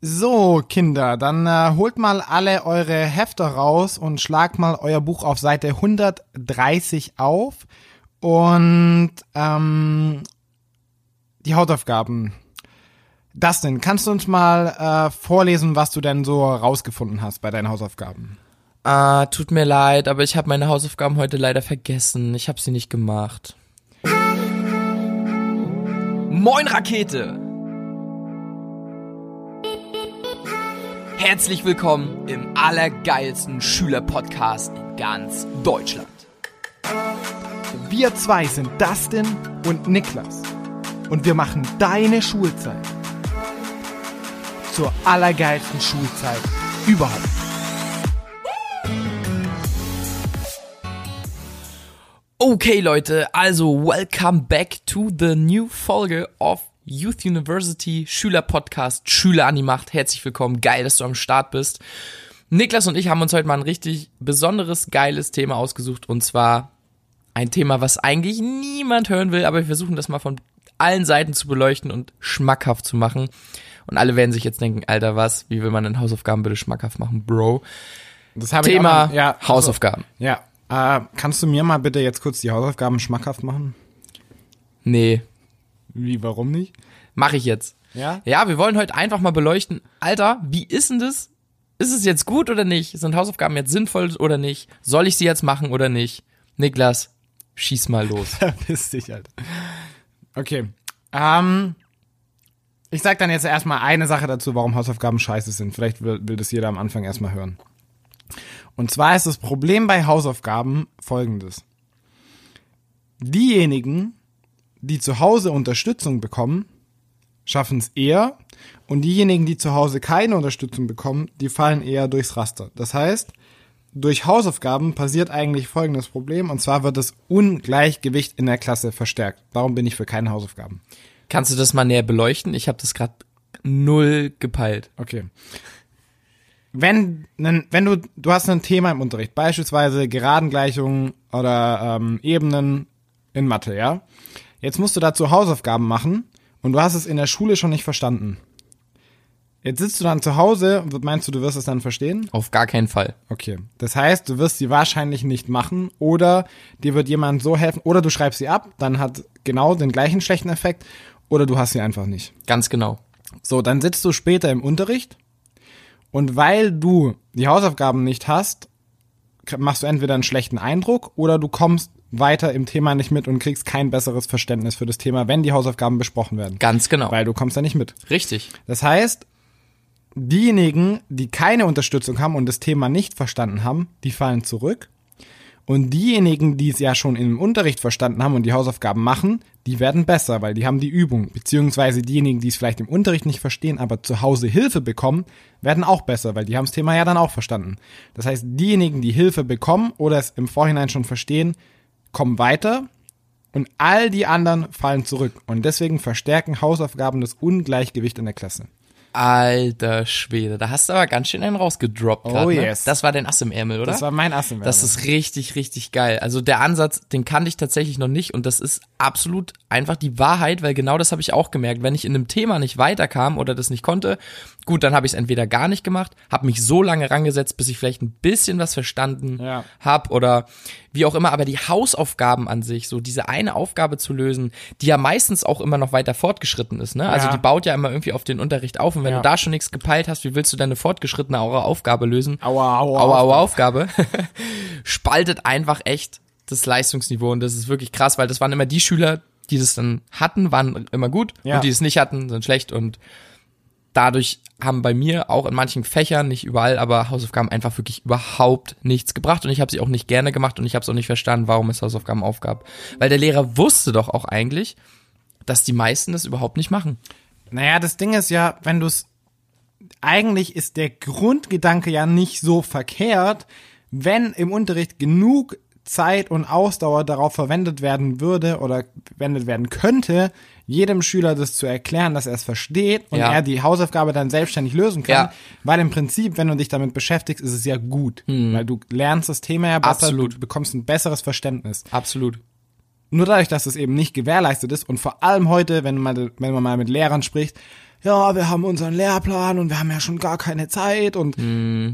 So, Kinder, dann äh, holt mal alle eure Hefte raus und schlagt mal euer Buch auf Seite 130 auf und ähm, die Hausaufgaben. Dustin, kannst du uns mal äh, vorlesen, was du denn so rausgefunden hast bei deinen Hausaufgaben? Ah, tut mir leid, aber ich habe meine Hausaufgaben heute leider vergessen. Ich habe sie nicht gemacht. Moin Rakete! Herzlich willkommen im allergeilsten Schülerpodcast in ganz Deutschland. Wir zwei sind Dustin und Niklas und wir machen deine Schulzeit zur allergeilsten Schulzeit überhaupt. Okay, Leute, also welcome back to the new Folge of Youth University Schüler Podcast Schüler an die Macht. Herzlich willkommen, geil, dass du am Start bist. Niklas und ich haben uns heute mal ein richtig besonderes, geiles Thema ausgesucht und zwar ein Thema, was eigentlich niemand hören will, aber wir versuchen das mal von allen Seiten zu beleuchten und schmackhaft zu machen. Und alle werden sich jetzt denken, Alter, was? Wie will man denn Hausaufgaben bitte schmackhaft machen, Bro? Das habe ich Thema auch, ja, also, Hausaufgaben. Ja, äh, kannst du mir mal bitte jetzt kurz die Hausaufgaben schmackhaft machen? Nee, Wie, warum nicht? mache ich jetzt. Ja? Ja, wir wollen heute einfach mal beleuchten, Alter, wie ist denn das? Ist es jetzt gut oder nicht? Sind Hausaufgaben jetzt sinnvoll oder nicht? Soll ich sie jetzt machen oder nicht? Niklas, schieß mal los. Verpiss dich, Alter. Okay. Ähm, ich sag dann jetzt erstmal eine Sache dazu, warum Hausaufgaben scheiße sind. Vielleicht will, will das jeder am Anfang erstmal hören. Und zwar ist das Problem bei Hausaufgaben folgendes. Diejenigen, die zu Hause Unterstützung bekommen, schaffen es eher und diejenigen, die zu Hause keine Unterstützung bekommen, die fallen eher durchs Raster. Das heißt, durch Hausaufgaben passiert eigentlich folgendes Problem und zwar wird das Ungleichgewicht in der Klasse verstärkt. Darum bin ich für keine Hausaufgaben. Kannst du das mal näher beleuchten? Ich habe das gerade null gepeilt. Okay. Wenn, wenn du, du hast ein Thema im Unterricht, beispielsweise Geradengleichungen oder ähm, Ebenen in Mathe, ja? Jetzt musst du dazu Hausaufgaben machen und du hast es in der Schule schon nicht verstanden. Jetzt sitzt du dann zu Hause und meinst du, du wirst es dann verstehen? Auf gar keinen Fall. Okay. Das heißt, du wirst sie wahrscheinlich nicht machen oder dir wird jemand so helfen oder du schreibst sie ab, dann hat genau den gleichen schlechten Effekt oder du hast sie einfach nicht. Ganz genau. So, dann sitzt du später im Unterricht und weil du die Hausaufgaben nicht hast, machst du entweder einen schlechten Eindruck oder du kommst weiter im Thema nicht mit und kriegst kein besseres Verständnis für das Thema, wenn die Hausaufgaben besprochen werden. Ganz genau. Weil du kommst da nicht mit. Richtig. Das heißt, diejenigen, die keine Unterstützung haben und das Thema nicht verstanden haben, die fallen zurück. Und diejenigen, die es ja schon im Unterricht verstanden haben und die Hausaufgaben machen, die werden besser, weil die haben die Übung. Beziehungsweise diejenigen, die es vielleicht im Unterricht nicht verstehen, aber zu Hause Hilfe bekommen, werden auch besser, weil die haben das Thema ja dann auch verstanden. Das heißt, diejenigen, die Hilfe bekommen oder es im Vorhinein schon verstehen, kommen weiter und all die anderen fallen zurück. Und deswegen verstärken Hausaufgaben das Ungleichgewicht in der Klasse. Alter Schwede, da hast du aber ganz schön einen rausgedroppt Oh grad, ne? yes. Das war dein Ass im Ärmel, oder? Das war mein Ass im Das Ärmel. ist richtig, richtig geil. Also der Ansatz, den kannte ich tatsächlich noch nicht und das ist absolut einfach die Wahrheit, weil genau das habe ich auch gemerkt. Wenn ich in einem Thema nicht weiterkam oder das nicht konnte, gut, dann habe ich es entweder gar nicht gemacht, habe mich so lange rangesetzt, bis ich vielleicht ein bisschen was verstanden Ja. hab oder wie auch immer, aber die Hausaufgaben an sich, so diese eine Aufgabe zu lösen, die ja meistens auch immer noch weiter fortgeschritten ist, ne? Also Ja. die baut ja immer irgendwie auf den Unterricht auf und wenn Ja. du da schon nichts gepeilt hast, wie willst du deine fortgeschrittene Aufgabe lösen? Aua, aua, Aua, aua. Aufgabe, spaltet einfach echt das Leistungsniveau und das ist wirklich krass, weil das waren immer die Schüler, die das dann hatten, waren immer gut Ja. und die es nicht hatten, sind schlecht und dadurch haben bei mir auch in manchen Fächern, nicht überall, aber Hausaufgaben einfach wirklich überhaupt nichts gebracht und ich habe sie auch nicht gerne gemacht und ich habe es auch nicht verstanden, warum es Hausaufgaben aufgab. Weil der Lehrer wusste doch auch eigentlich, dass die meisten das überhaupt nicht machen. Naja, das Ding ist ja, wenn du es. Eigentlich ist der Grundgedanke ja nicht so verkehrt, wenn im Unterricht genug Zeit und Ausdauer darauf verwendet werden würde oder verwendet werden könnte, jedem Schüler das zu erklären, dass er es versteht und Ja. er die Hausaufgabe dann selbstständig lösen kann. Ja. Weil im Prinzip, wenn du dich damit beschäftigst, ist es ja gut. Weil du lernst das Thema ja besser, Absolut. du bekommst ein besseres Verständnis. Absolut. Nur dadurch, dass es eben nicht gewährleistet ist und vor allem heute, wenn man, wenn man mal mit Lehrern spricht, ja, wir haben unseren Lehrplan und wir haben ja schon gar keine Zeit und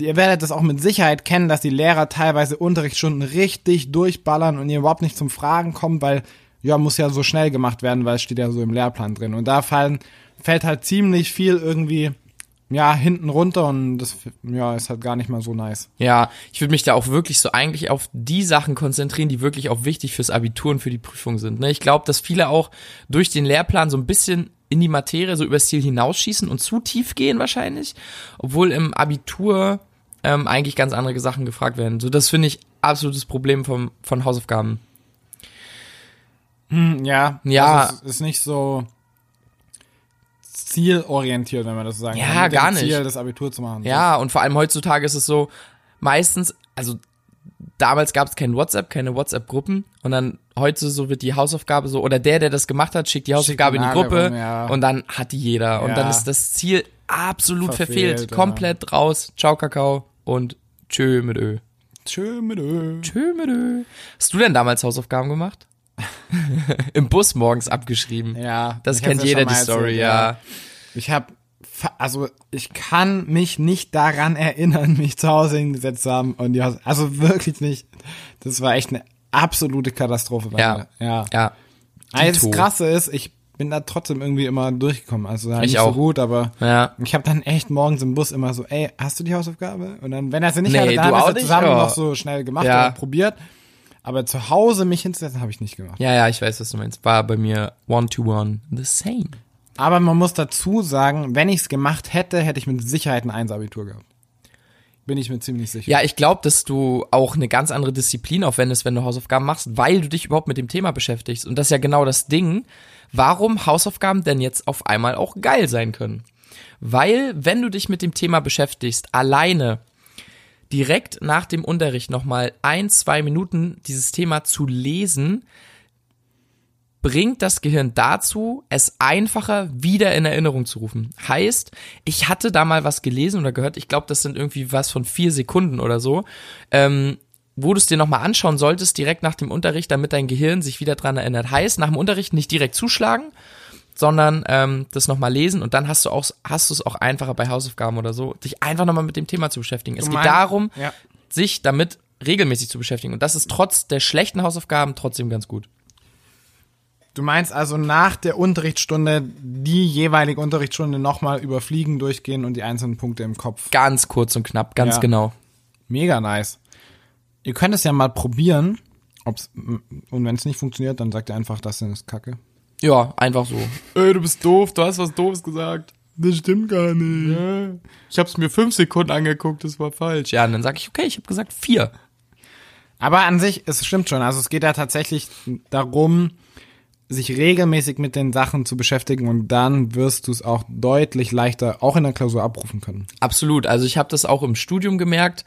ihr werdet das auch mit Sicherheit kennen, dass die Lehrer teilweise Unterrichtsstunden richtig durchballern und ihr überhaupt nicht zum Fragen kommt, weil ja, muss ja so schnell gemacht werden, weil es steht ja so im Lehrplan drin. Und da fallen fällt halt ziemlich viel irgendwie ja, hinten runter und das ja, ist halt gar nicht mal so nice. Ja, ich würde mich da auch wirklich so eigentlich auf die Sachen konzentrieren, die wirklich auch wichtig fürs Abitur und für die Prüfung sind. Ne? Ich glaube, dass viele auch durch den Lehrplan so ein bisschen in die Materie so übers Ziel hinausschießen und zu tief gehen wahrscheinlich, obwohl im Abitur ähm, eigentlich ganz andere Sachen gefragt werden. So, das finde ich absolutes Problem vom, von Hausaufgaben. Hm, ja, Ja. Also es ist nicht so zielorientiert, wenn man das so sagen Ja, kann. Dem gar nicht. Ziel, das Abitur zu machen. Ja, und vor allem heutzutage ist es so, meistens, also damals gab es kein WhatsApp, keine WhatsApp-Gruppen und dann heute so wird die Hausaufgabe so, oder der, der das gemacht hat, schickt die Hausaufgabe in die Gruppe rum, ja. und dann hat die jeder. Und Ja. dann ist das Ziel absolut verfehlt, Verfehlt, ja. komplett raus. Ciao, Kakao und tschö mit Ö. Tschö mit Ö. Tschö mit Ö. Hast du denn damals Hausaufgaben gemacht? Im Bus morgens abgeschrieben. Ja, Das kennt ja jeder die Story, erzählt, ja. Ich habe also ich kann mich nicht daran erinnern, mich zu Hause hingesetzt zu haben und die Haus also wirklich nicht. Das war echt eine absolute Katastrophe. bei Ja. mir. ja. Ja. Also das Krasse ist, ich bin da trotzdem irgendwie immer durchgekommen. Also Ich nicht auch. so gut, aber Ja. ich habe dann echt morgens im Bus immer so, ey, hast du die Hausaufgabe? Und dann, wenn er sie nicht Nee, hatte, dann haben auch wir zusammen Ja. noch so schnell gemacht Ja. oder probiert. Aber zu Hause mich hinzusetzen, habe ich nicht gemacht. Ja, ja, ich weiß, was du meinst. War bei mir one to one the same. Aber man muss dazu sagen, wenn ich es gemacht hätte, hätte ich mit Sicherheit ein 1-Abitur gehabt. Bin ich mir ziemlich sicher. Ja, ich glaube, dass du auch eine ganz andere Disziplin aufwendest, wenn du Hausaufgaben machst, weil du dich überhaupt mit dem Thema beschäftigst. Und das ist ja genau das Ding, warum Hausaufgaben denn jetzt auf einmal auch geil sein können. Weil, wenn du dich mit dem Thema beschäftigst, alleine direkt nach dem Unterricht nochmal ein, zwei Minuten dieses Thema zu lesen, bringt das Gehirn dazu, es einfacher wieder in Erinnerung zu rufen. Heißt, ich hatte da mal was gelesen oder gehört, ich glaube, das sind irgendwie was von vier Sekunden oder so, ähm, wo du es dir nochmal anschauen solltest, direkt nach dem Unterricht, damit dein Gehirn sich wieder dran erinnert. Heißt, nach dem Unterricht nicht direkt zuschlagen, sondern ähm, das nochmal lesen und dann hast du auch hast du es auch einfacher bei Hausaufgaben oder so, dich einfach nochmal mit dem Thema zu beschäftigen. Es geht darum, Ja. sich damit regelmäßig zu beschäftigen und das ist trotz der schlechten Hausaufgaben trotzdem ganz gut. Du meinst also nach der Unterrichtsstunde die jeweilige Unterrichtsstunde nochmal überfliegen, durchgehen und die einzelnen Punkte im Kopf. Ganz kurz und knapp, ganz Ja. genau. Mega nice. Ihr könnt es ja mal probieren. Ob's, und wenn es nicht funktioniert, dann sagt ihr einfach, das ist Kacke. Ja, einfach so. Ey, du bist doof, du hast was Doofes gesagt. Das stimmt gar nicht. Ich hab's mir fünf Sekunden angeguckt, das war falsch. Ja, und dann sag ich, okay, ich habe gesagt vier. Aber an sich, es stimmt schon. Also es geht ja tatsächlich darum, sich regelmäßig mit den Sachen zu beschäftigen und dann wirst du es auch deutlich leichter auch in der Klausur abrufen können. Absolut. Also ich habe das auch im Studium gemerkt.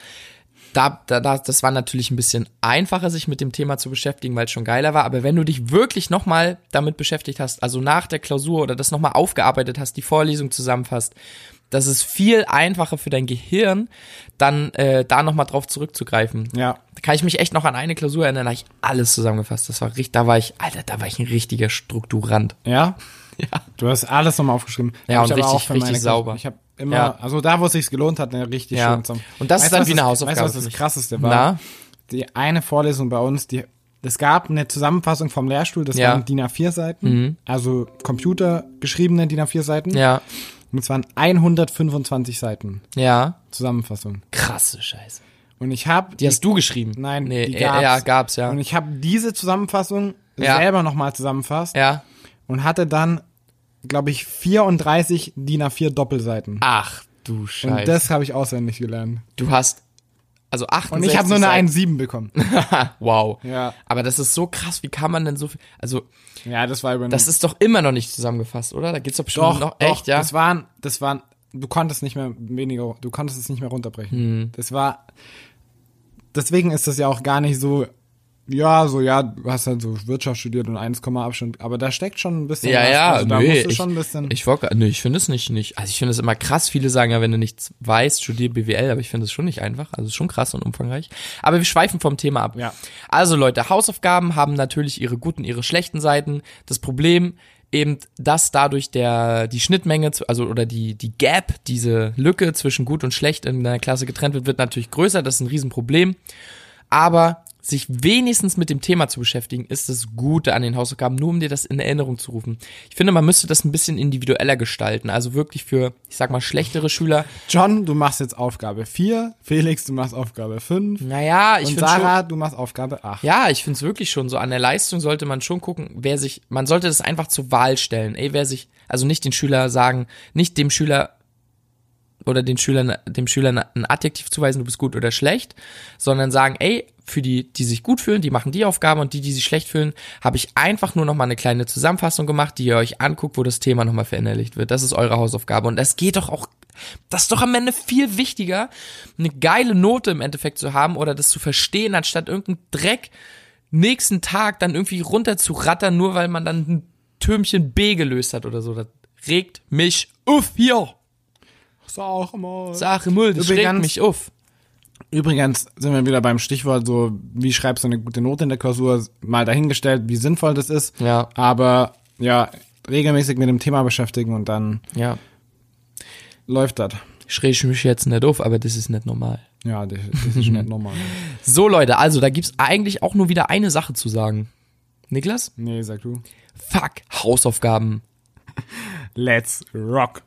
Da, da, da, das war natürlich ein bisschen einfacher, sich mit dem Thema zu beschäftigen, weil es schon geiler war. Aber wenn du dich wirklich nochmal damit beschäftigt hast, also nach der Klausur oder das nochmal aufgearbeitet hast, die Vorlesung zusammenfasst, das ist viel einfacher für dein Gehirn, dann äh, da nochmal drauf zurückzugreifen. Ja. Da kann ich mich echt noch an eine Klausur erinnern, da habe ich alles zusammengefasst. Das war richtig, da war ich, Alter, da war ich ein richtiger Strukturant. Ja? Ja. Du hast alles nochmal aufgeschrieben. Ja, und richtig- für richtig sauber. Ich habe immer, Ja. also da, wo es sich gelohnt hat, eine richtig Ja. schön zusammen. Und das ist dann wie eine Hausaufgabe Weißt du, was das krasseste war? Na? Die eine Vorlesung bei uns, die, es gab eine Zusammenfassung vom Lehrstuhl, das Ja. waren DIN A4 Seiten, also computergeschriebene DIN A4 Seiten. Ja, Und es waren 125 Seiten ja. Zusammenfassung. Krasse Scheiße. Und ich habe Die hast du geschrieben? Nein, nee, die gab's. ja, gab's, ja. Und ich habe diese Zusammenfassung Ja. selber nochmal zusammenfasst ja. und hatte dann, glaube ich, 34 DIN A4 Doppelseiten. Ach, du und Scheiße. das habe ich auswendig gelernt. du hast, also 68 Und ich habe nur eine Seiten. 1,7 bekommen. wow. Ja. Aber das ist so krass, wie kann man denn so viel, also, Ja, das war über das ist doch immer noch nicht zusammengefasst, oder? Da geht's doch bestimmt doch, noch, doch, echt, ja? Das waren, das waren, du konntest nicht mehr weniger, du konntest es nicht mehr runterbrechen. Hm. Das war, deswegen ist das ja auch gar nicht so, ja, so, ja, du hast halt so Wirtschaft studiert und 1, Abstand, aber da steckt schon ein bisschen ja, was. ja, also da nö, musst du ich, schon ein bisschen, ich, wollte- nö, ich finde es nicht, nicht, also ich finde es immer krass, viele sagen ja, wenn du nichts weißt, studier BWL, aber ich finde es schon nicht einfach, also es ist schon krass und umfangreich. Aber wir schweifen vom Thema ab. Ja. Also Leute, Hausaufgaben haben natürlich ihre guten, ihre schlechten Seiten. Das Problem eben, dass dadurch der, die Schnittmenge, also oder die, die Gap, diese Lücke zwischen gut und schlecht in der Klasse getrennt wird, wird natürlich größer. Das ist ein Riesenproblem. Aber sich wenigstens mit dem Thema zu beschäftigen, ist das Gute an den Hausaufgaben, nur um dir das in Erinnerung zu rufen. Ich finde, man müsste das ein bisschen individueller gestalten. Also wirklich für, ich sag mal, schlechtere Schüler. John, du machst jetzt Aufgabe 4, Felix, du machst Aufgabe 5 Naja, ich und finde schon. Sarah, du machst Aufgabe 8. Ja, ich find's wirklich schon so. An der Leistung sollte man schon gucken, wer sich, man sollte das einfach zur Wahl stellen. Ey, wer sich, also nicht den Schüler sagen, nicht dem Schüler oder den Schülern, dem Schüler ein Adjektiv zuweisen, du bist gut oder schlecht, sondern sagen, ey, für die, die sich gut fühlen, die machen die Aufgabe und die, die sich schlecht fühlen, habe ich einfach nur noch mal eine kleine Zusammenfassung gemacht, die ihr euch anguckt, wo das Thema noch mal verinnerlicht wird. Das ist eure Hausaufgabe und es geht doch auch das ist doch am Ende viel wichtiger, eine geile Note im Endeffekt zu haben oder das zu verstehen, anstatt irgendeinen Dreck nächsten Tag dann irgendwie runter zu rattern, nur weil man dann ein Türmchen B gelöst hat oder so. Das regt mich auf hier. Sag mal. Sache Müll, das Übrigens- regt mich auf. Übrigens sind wir wieder beim Stichwort so, wie schreibst du eine gute Note in der Klausur, mal dahingestellt, wie sinnvoll das ist. Ja. Aber ja, regelmäßig mit dem Thema beschäftigen und dann Ja. läuft das. Ich reg mich jetzt nicht auf, aber das ist nicht normal. Ja, das, das ist nicht normal. So, Leute, also da gibt's eigentlich auch nur wieder eine Sache zu sagen. Niklas? Nee, sag du. Fuck, Hausaufgaben. Let's rock.